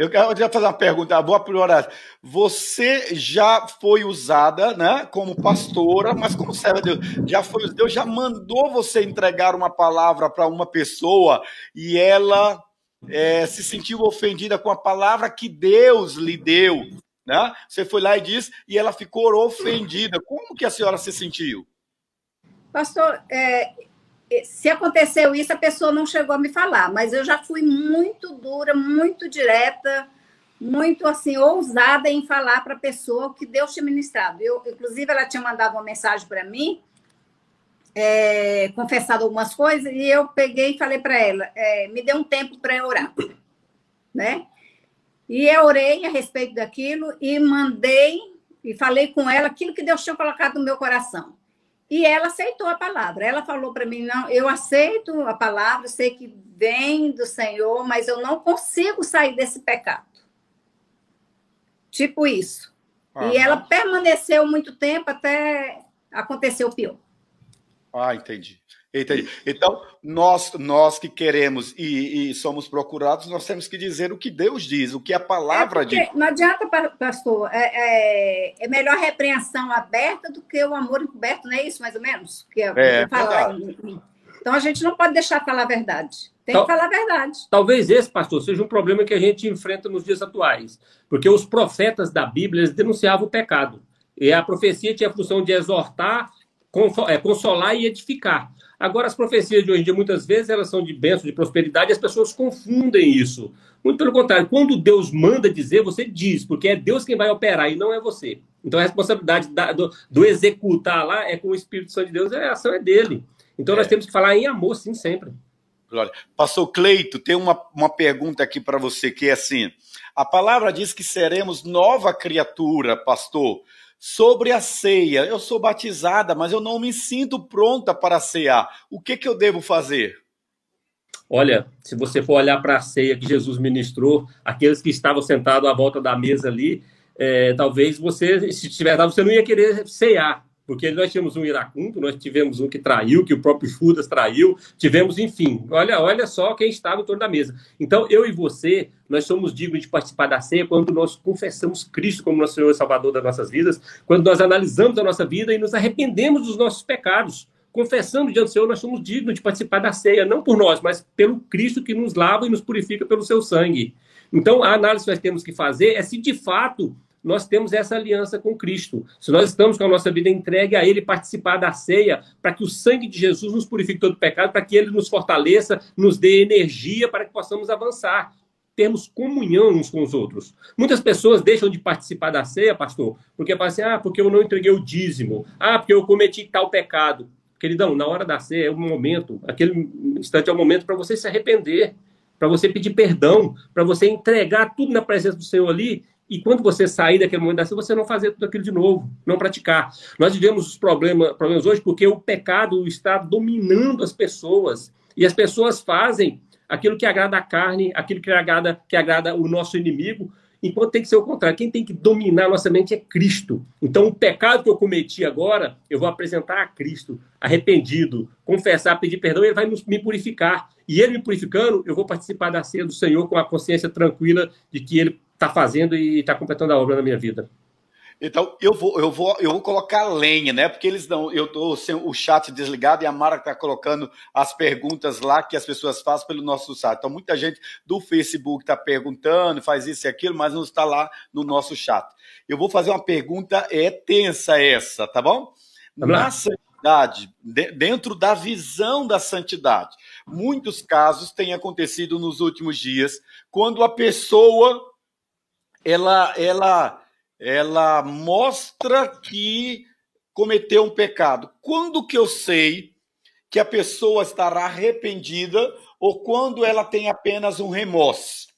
S1: eu quero fazer uma pergunta, boa prioridade. Você já foi usada, né, como pastora, mas como serva de Deus, já foi, Deus já mandou você entregar uma palavra para uma pessoa e ela é, se sentiu ofendida com a palavra que Deus lhe deu, né? Você foi lá e disse e ela ficou ofendida. Como que a senhora se sentiu?
S2: Pastor, é, se aconteceu isso, a pessoa não chegou a me falar, mas eu já fui muito dura, muito direta, muito assim, ousada em falar para a pessoa o que Deus tinha ministrado. Eu, inclusive, ela tinha mandado uma mensagem para mim, é, confessado algumas coisas, e eu peguei e falei para ela: é, me dê um tempo para orar. Né? E eu orei a respeito daquilo e mandei e falei com ela aquilo que Deus tinha colocado no meu coração. E ela aceitou a palavra. Ela falou para mim: não, eu aceito a palavra, sei que vem do Senhor, mas eu não consigo sair desse pecado. Tipo isso. E ela permaneceu muito tempo até acontecer o pior.
S1: Ah, entendi. Entendi. Então, nós, nós que queremos e, e, somos procurados, nós temos que dizer o que Deus diz, o que a palavra é diz.
S2: Não adianta, pastor, é, é, é, melhor repreensão aberta do que o amor encoberto, não é isso, mais ou menos? Que é, é falar. Então, a gente não pode deixar falar a verdade. Tem Tal, que falar a verdade.
S3: Talvez esse, pastor, seja um problema que a gente enfrenta nos dias atuais. Porque os profetas da Bíblia eles denunciavam o pecado. E a profecia tinha a função de exortar, é, consolar e edificar. Agora, as profecias de hoje em dia, muitas vezes, elas são de bênção, de prosperidade, e as pessoas confundem isso. Muito pelo contrário, quando Deus manda dizer, você diz, porque é Deus quem vai operar e não é você. Então, a responsabilidade da, do, do, executar lá é com o Espírito Santo de Deus, a ação é dele. Então, é. nós temos que falar em amor, sim, sempre.
S1: Glória. Pastor Cleito, tem uma, uma pergunta aqui para você, que é assim: a palavra diz que seremos nova criatura, pastor sobre a ceia. Eu sou batizada, mas eu não me sinto pronta para cear. O que, que eu devo fazer?
S3: Olha, se você for olhar para a ceia que Jesus ministrou, aqueles que estavam sentados à volta da mesa ali, é, talvez você, se tiver dado, você não ia querer cear porque nós tínhamos um iracundo, nós tivemos um que traiu, que o próprio Judas traiu, tivemos, enfim, olha, olha só quem estava em torno da mesa. Então, eu e você, nós somos dignos de participar da ceia quando nós confessamos Cristo como nosso Senhor e Salvador das nossas vidas, quando nós analisamos a nossa vida e nos arrependemos dos nossos pecados. Confessando diante do Senhor, nós somos dignos de participar da ceia, não por nós, mas pelo Cristo que nos lava e nos purifica pelo seu sangue. Então, a análise que nós temos que fazer é se de fato nós temos essa aliança com Cristo. Se nós estamos com a nossa vida entregue a Ele, participar da ceia, para que o sangue de Jesus nos purifique todo pecado, para que Ele nos fortaleça, nos dê energia para que possamos avançar. Termos comunhão uns com os outros. Muitas pessoas deixam de participar da ceia, pastor, porque falam assim: ah, porque eu não entreguei o dízimo, ah, porque eu cometi tal pecado. Queridão, na hora da ceia é o momento, aquele instante é o momento para você se arrepender, para você pedir perdão, para você entregar tudo na presença do Senhor ali e quando você sair daquele momento assim, você não fazer tudo aquilo de novo, não praticar. Nós vivemos os problemas, problemas hoje porque o pecado está dominando as pessoas. E as pessoas fazem aquilo que agrada a carne, aquilo que agrada, que agrada o nosso inimigo, enquanto tem que ser o contrário. Quem tem que dominar a nossa mente é Cristo. Então, o pecado que eu cometi agora, eu vou apresentar a Cristo, arrependido, confessar, pedir perdão, ele vai me purificar. E ele me purificando, eu vou participar da ceia do Senhor com a consciência tranquila de que ele está fazendo e está completando a obra na minha vida.
S1: Então, eu vou, eu vou, eu vou colocar lenha, né? Porque eles não. Eu estou sem o chat desligado e a Mara está colocando as perguntas lá que as pessoas fazem pelo nosso site. Então, muita gente do Facebook está perguntando, faz isso e aquilo, mas não está lá no nosso chat. Eu vou fazer uma pergunta, é tensa essa, tá bom? Vamos Na lá. santidade, dentro da visão da santidade, muitos casos têm acontecido nos últimos dias, quando a pessoa ela, ela, ela mostra que cometeu um pecado. Quando que eu sei que a pessoa estará arrependida ou quando ela tem apenas um remorso?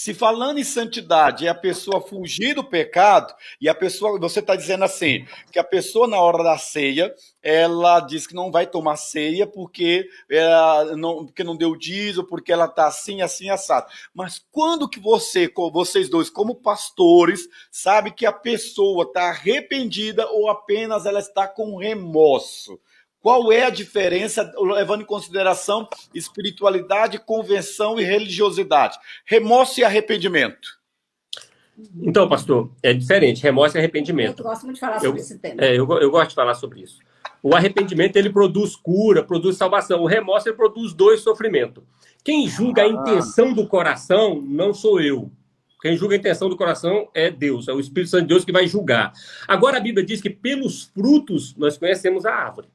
S1: Se falando em santidade é a pessoa fugir do pecado, e a pessoa, você está dizendo assim, que a pessoa na hora da ceia, ela diz que não vai tomar ceia porque, ela não, porque não deu dízimo, porque ela está assim, assim, assado. Mas quando que você, vocês dois, como pastores, sabe que a pessoa está arrependida ou apenas ela está com remorso? Qual é a diferença, levando em consideração espiritualidade, convenção e religiosidade? Remorso e arrependimento.
S3: Então, pastor, é diferente, remorso e arrependimento.
S2: Eu gosto muito de falar sobre esse tema.
S3: É, eu, eu gosto de falar sobre isso. O arrependimento, ele produz cura, produz salvação. O remorso, ele produz dois sofrimento. Quem julga ah. a intenção do coração não sou eu. Quem julga a intenção do coração é Deus, é o Espírito Santo de Deus que vai julgar. Agora a Bíblia diz que pelos frutos nós conhecemos a árvore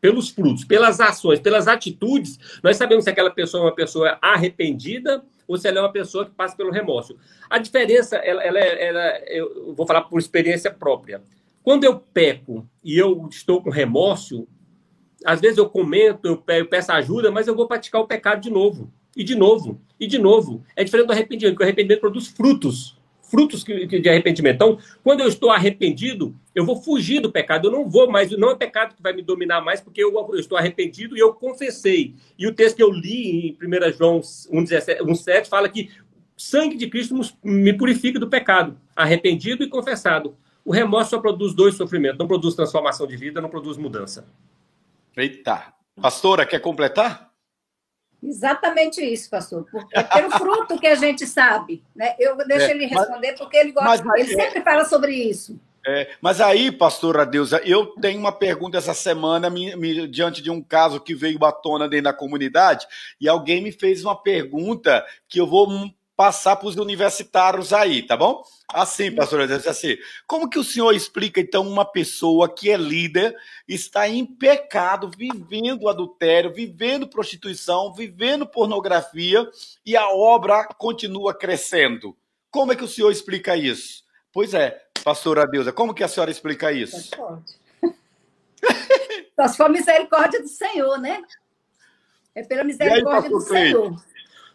S3: pelos frutos, pelas ações, pelas atitudes, nós sabemos se aquela pessoa é uma pessoa arrependida ou se ela é uma pessoa que passa pelo remorso. A diferença, ela, ela, é, ela, eu vou falar por experiência própria. Quando eu peco e eu estou com remorso, às vezes eu comento, eu peço ajuda, mas eu vou praticar o pecado de novo, e de novo, e de novo. É diferente do arrependimento, porque o arrependimento produz frutos frutos de arrependimento. Então, quando eu estou arrependido, eu vou fugir do pecado, eu não vou mais, não é pecado que vai me dominar mais, porque eu, eu estou arrependido e eu confessei. E o texto que eu li em 1 João 1,7 fala que sangue de Cristo me purifica do pecado, arrependido e confessado. O remorso só produz dois sofrimentos, não produz transformação de vida, não produz mudança.
S1: Eita. Pastora, quer completar?
S2: Exatamente isso, pastor. Porque é pelo fruto que a gente sabe. Né? Eu deixo é, ele responder mas, porque ele gosta, mas, ele sempre fala sobre isso.
S1: É, mas aí, pastora Deusa, eu tenho uma pergunta essa semana me, me, diante de um caso que veio à tona dentro da comunidade e alguém me fez uma pergunta que eu vou passar para os universitários aí, tá bom? Assim, pastor, assim, como que o senhor explica, então, uma pessoa que é líder, está em pecado, vivendo adultério, vivendo prostituição, vivendo pornografia, e a obra continua crescendo? Como é que o senhor explica isso? Pois é, pastora Deusa, como que a senhora explica isso?
S2: Só se for misericórdia do Senhor, né? É pela misericórdia aí, do Senhor.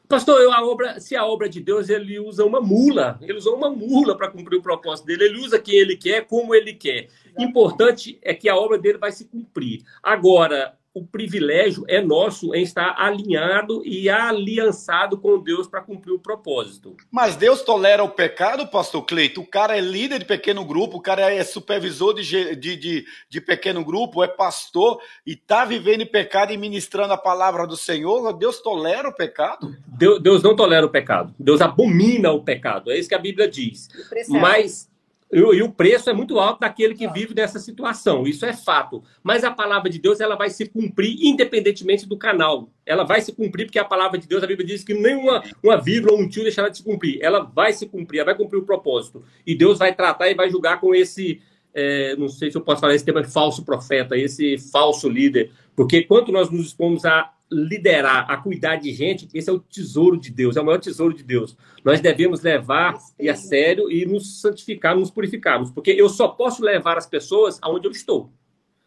S3: Pastor, a obra, se a obra de Deus, ele usa uma mula, ele usou uma mula para cumprir o propósito dele, ele usa quem ele quer, como ele quer. Importante é que a obra dele vai se cumprir. Agora, o privilégio é nosso em estar alinhado e aliançado com Deus para cumprir o propósito.
S1: Mas Deus tolera o pecado, pastor Cleito? O cara é líder de pequeno grupo, o cara é supervisor de, de, de, de pequeno grupo, é pastor e está vivendo em pecado e ministrando a palavra do Senhor. Deus tolera o pecado?
S3: Deus, Deus não tolera o pecado. Deus abomina o pecado. É isso que a Bíblia diz. Mas e, o preço é muito alto daquele que vive nessa situação. Isso é fato. Mas a palavra de Deus ela vai se cumprir independentemente do canal. Ela vai se cumprir porque a palavra de Deus, a Bíblia diz que nenhuma uma vírgula ou um tio deixará de se cumprir. Ela vai se cumprir, ela vai cumprir o propósito. E Deus vai tratar e vai julgar com esse, é, não sei se eu posso falar esse tema, falso profeta, esse falso líder. Porque quanto nós nos expomos a liderar, a cuidar de gente, esse é o tesouro de Deus, é o maior tesouro de Deus. Nós devemos levar e a sério e nos santificar, nos purificarmos, porque eu só posso levar as pessoas aonde eu estou.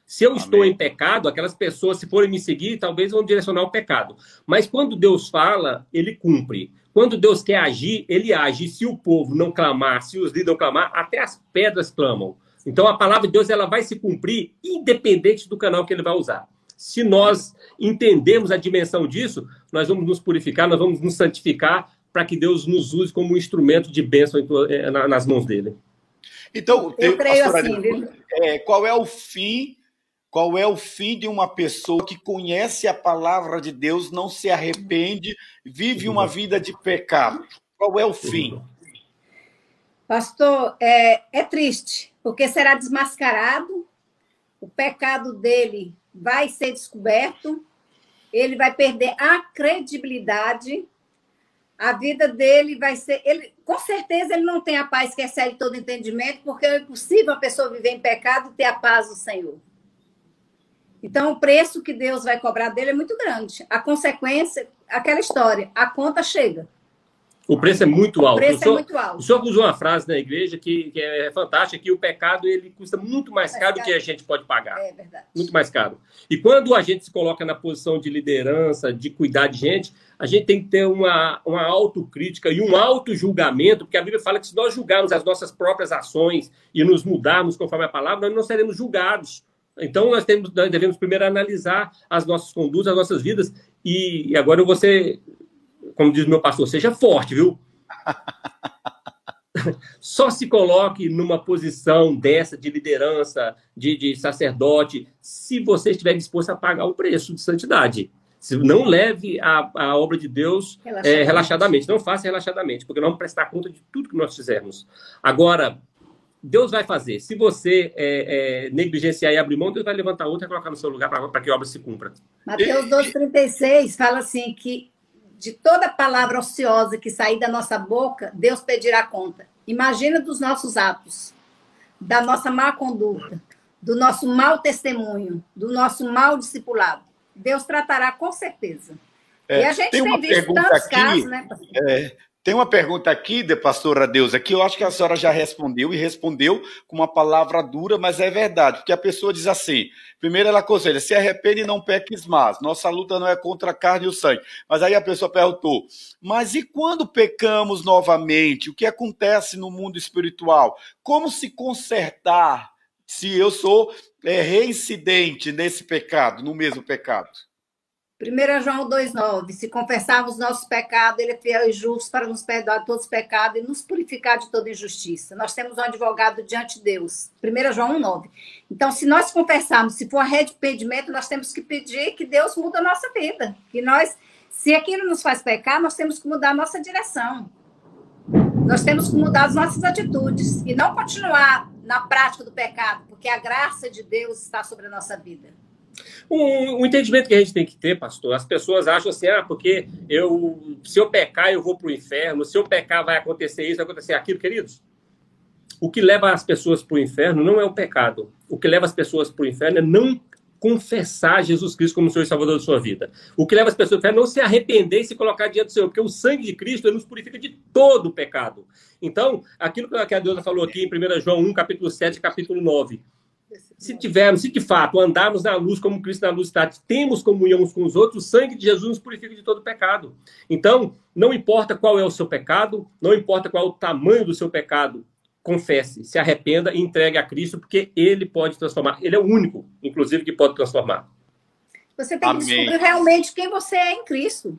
S3: Se eu Amém. estou em pecado, aquelas pessoas, se forem me seguir, talvez vão direcionar o pecado. Mas quando Deus fala, ele cumpre. Quando Deus quer agir, ele age. E se o povo não clamar, se os líderes não clamar, até as pedras clamam. Então a palavra de Deus ela vai se cumprir independente do canal que ele vai usar. Se nós entendemos a dimensão disso, nós vamos nos purificar, nós vamos nos santificar para que Deus nos use como um instrumento de bênção eh, nas mãos dele.
S1: Então, eu creio assim, é, qual é o fim? Qual é o fim de uma pessoa que conhece a palavra de Deus, não se arrepende, vive uma vida de pecado? Qual é o fim?
S2: Pastor, é, é triste, porque será desmascarado, o pecado dele vai ser descoberto, ele vai perder a credibilidade, a vida dele vai ser. Ele, com certeza ele não tem a paz que excede todo entendimento, porque é impossível a pessoa viver em pecado e ter a paz do Senhor. Então, o preço que Deus vai cobrar dele é muito grande. A consequência, aquela história, a conta chega.
S3: O preço é muito alto.
S2: O preço é senhor, é muito alto.
S3: O senhor usou uma frase na igreja que, que é fantástica, que o pecado ele custa muito mais, mais caro do que a gente pode pagar.
S2: É verdade.
S3: Muito mais caro. E quando a gente se coloca na posição de liderança, de cuidar de gente, a gente tem que ter uma, uma autocrítica e um auto-julgamento, porque a Bíblia fala que se nós julgarmos as nossas próprias ações e nos mudarmos conforme a palavra, nós não seremos julgados. Então, nós, temos, nós devemos primeiro analisar as nossas condutas, as nossas vidas. E, e agora eu vou ser como diz meu pastor, seja forte, viu? Só se coloque numa posição dessa de liderança, de, de sacerdote, se você estiver disposto a pagar o preço de santidade. Se não leve a, a obra de Deus relaxadamente. É, relaxadamente, não faça relaxadamente, porque nós vamos prestar conta de tudo que nós fizermos. Agora, Deus vai fazer. Se você é, é, negligenciar e abrir mão, Deus vai levantar outra e colocar no seu lugar para que a obra se cumpra.
S2: Mateus 2,36 fala assim que de toda palavra ociosa que sair da nossa boca, Deus pedirá conta. Imagina dos nossos atos, da nossa má conduta, do nosso mau testemunho, do nosso mau discipulado. Deus tratará com certeza.
S1: É, e a gente tem, tem visto tantos aqui, casos, né? É, tem uma pergunta aqui, de pastora Deusa, que eu acho que a senhora já respondeu, e respondeu com uma palavra dura, mas é verdade, porque a pessoa diz assim: primeiro ela aconselha, se arrepende e não peques mais, nossa luta não é contra a carne e o sangue. Mas aí a pessoa perguntou: mas e quando pecamos novamente? O que acontece no mundo espiritual? Como se consertar se eu sou é, reincidente nesse pecado, no mesmo pecado?
S2: 1 João 2,9: Se confessarmos nossos pecados, ele é fiel e justo para nos perdoar todos os pecados e nos purificar de toda injustiça. Nós temos um advogado diante de Deus. 1 João 1,9. Então, se nós confessarmos, se for arrependimento, nós temos que pedir que Deus mude a nossa vida. Que nós, se aquilo nos faz pecar, nós temos que mudar a nossa direção. Nós temos que mudar as nossas atitudes e não continuar na prática do pecado, porque a graça de Deus está sobre a nossa vida.
S3: Um, um, entendimento que a gente tem que ter, pastor, as pessoas acham assim, ah, porque eu, se eu pecar, eu vou para o inferno, se eu pecar, vai acontecer isso, vai acontecer aquilo, queridos. O que leva as pessoas para o inferno não é o pecado. O que leva as pessoas para o inferno é não confessar Jesus Cristo como Senhor e Salvador da sua vida. O que leva as pessoas para é não se arrepender e se colocar diante do Senhor, porque o sangue de Cristo nos purifica de todo o pecado. Então, aquilo que a Deus falou aqui em 1 João 1, capítulo 7, capítulo 9 se tivermos, se de fato andarmos na luz como Cristo na luz está, temos comunhão uns com os outros, o sangue de Jesus nos purifica de todo pecado. Então, não importa qual é o seu pecado, não importa qual é o tamanho do seu pecado, confesse, se arrependa e entregue a Cristo, porque Ele pode transformar. Ele é o único, inclusive, que pode transformar.
S2: Você tem Amém. que descobrir realmente quem você é em Cristo.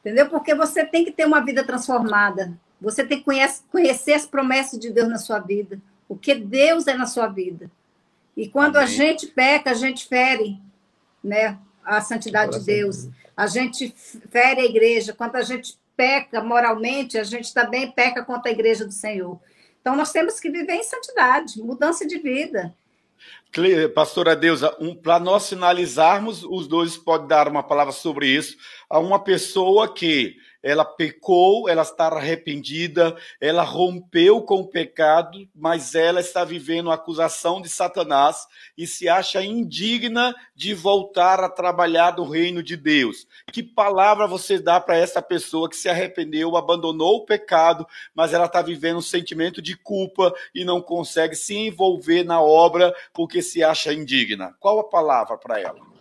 S2: Entendeu? Porque você tem que ter uma vida transformada. Você tem que conhecer as promessas de Deus na sua vida. O que Deus é na sua vida. E quando Amém. a gente peca, a gente fere né, a santidade de Deus. A gente fere a igreja. Quando a gente peca moralmente, a gente também peca contra a igreja do Senhor. Então, nós temos que viver em santidade, mudança de vida.
S1: Pastora Deusa, um, para nós finalizarmos, os dois podem dar uma palavra sobre isso, a uma pessoa que ela pecou, ela está arrependida, ela rompeu com o pecado, mas ela está vivendo a acusação de Satanás e se acha indigna de voltar a trabalhar no reino de Deus. Que palavra você dá para essa pessoa que se arrependeu, abandonou o pecado, mas ela está vivendo um sentimento de culpa e não consegue se envolver na obra porque se acha indigna? Qual a palavra para ela?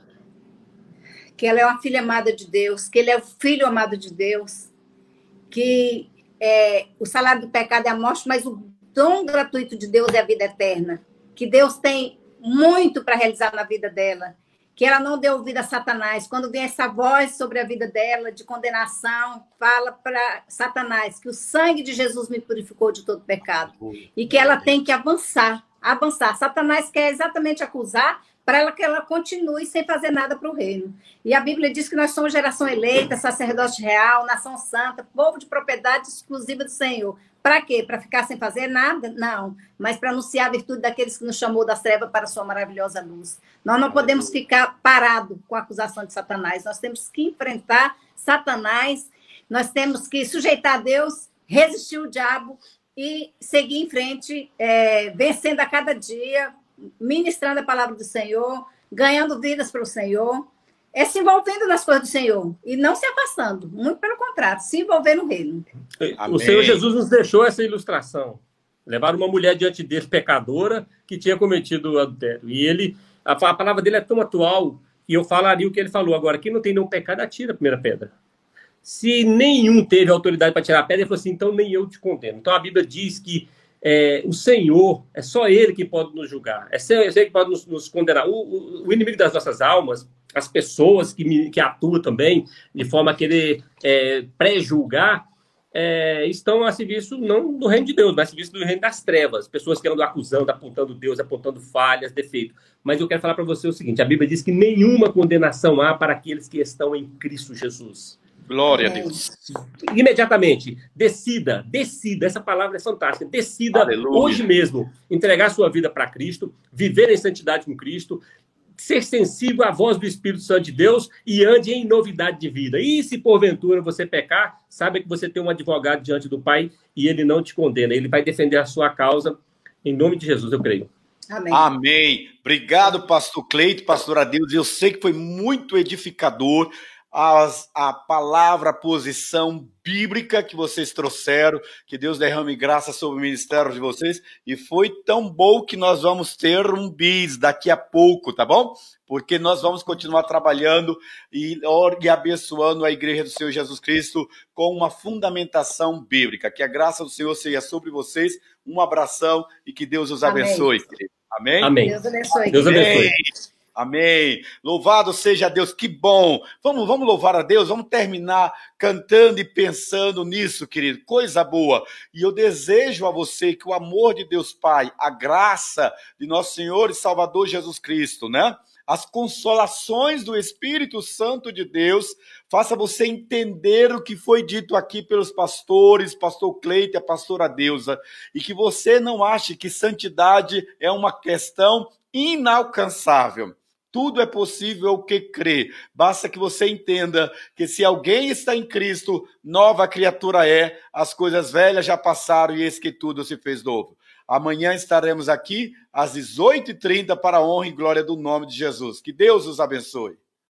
S2: Que ela é uma filha amada de Deus, que ele é o filho amado de Deus, que é, o salário do pecado é a morte, mas o dom gratuito de Deus é a vida eterna, que Deus tem muito para realizar na vida dela, que ela não deu ouvido a Satanás. Quando vem essa voz sobre a vida dela de condenação, fala para Satanás que o sangue de Jesus me purificou de todo pecado e que ela tem que avançar, avançar. Satanás quer exatamente acusar para ela que ela continue sem fazer nada para o reino. E a Bíblia diz que nós somos geração eleita, sacerdote real, nação santa, povo de propriedade exclusiva do Senhor. Para quê? Para ficar sem fazer nada? Não, mas para anunciar a virtude daqueles que nos chamou das trevas para a sua maravilhosa luz. Nós não podemos ficar parado com a acusação de Satanás. Nós temos que enfrentar Satanás, nós temos que sujeitar a Deus, resistir o diabo e seguir em frente, é, vencendo a cada dia, ministrando a palavra do Senhor, ganhando vidas para o Senhor, é se envolvendo nas coisas do Senhor e não se afastando, muito pelo contrário, se envolver no reino.
S3: Amém. O Senhor Jesus nos deixou essa ilustração. Levaram uma mulher diante dele, pecadora, que tinha cometido o adultério. E ele, a, a palavra dele é tão atual que eu falaria o que ele falou. Agora, quem não tem nenhum pecado, atira a primeira pedra. Se nenhum teve autoridade para tirar a pedra, ele falou assim: então nem eu te condeno. Então a Bíblia diz que é, o Senhor, é só Ele que pode nos julgar, é só Ele que pode nos, nos condenar. O, o, o, inimigo das nossas almas, as pessoas que, que atuam também, de forma a querer é, pré-julgar, é, estão a serviço não do reino de Deus, mas a serviço do reino das trevas. Pessoas que andam acusando, apontando Deus, apontando falhas, defeitos. Mas eu quero falar para você o seguinte: a Bíblia diz que nenhuma condenação há para aqueles que estão em Cristo Jesus.
S1: Glória a Deus.
S3: Imediatamente, decida, decida, essa palavra é fantástica. Decida Aleluia. hoje mesmo entregar sua vida para Cristo, viver em santidade com Cristo, ser sensível à voz do Espírito Santo de Deus e ande em novidade de vida. E se porventura você pecar, saiba que você tem um advogado diante do Pai e ele não te condena, ele vai defender a sua causa. Em nome de Jesus, eu creio.
S1: Amém. Amém. Obrigado, pastor Cleito, pastor Adeus. Eu sei que foi muito edificador as, a palavra, a posição bíblica que vocês trouxeram, que Deus derrame graça sobre o ministério de vocês, e foi tão bom que nós vamos ter um bis daqui a pouco, tá bom? Porque nós vamos continuar trabalhando e, e abençoando a igreja do Senhor Jesus Cristo com uma fundamentação bíblica. Que a graça do Senhor seja sobre vocês. Um abração e que Deus os abençoe.
S3: Amém? Amém.
S2: Deus abençoe.
S3: Deus abençoe.
S1: Amém. Louvado seja Deus, que bom. Vamos, vamos louvar a Deus, vamos terminar cantando e pensando nisso, querido. Coisa boa. E eu desejo a você que o amor de Deus Pai, a graça de nosso Senhor e Salvador Jesus Cristo, né? As consolações do Espírito Santo de Deus, faça você entender o que foi dito aqui pelos pastores, pastor Cleite, a pastora Deusa, e que você não ache que santidade é uma questão inalcançável. Tudo é possível ao que crê. Basta que você entenda que se alguém está em Cristo, nova criatura é, as coisas velhas já passaram e eis que tudo se fez novo. Amanhã estaremos aqui às 18h30 para a honra e glória do nome de Jesus. Que Deus os abençoe.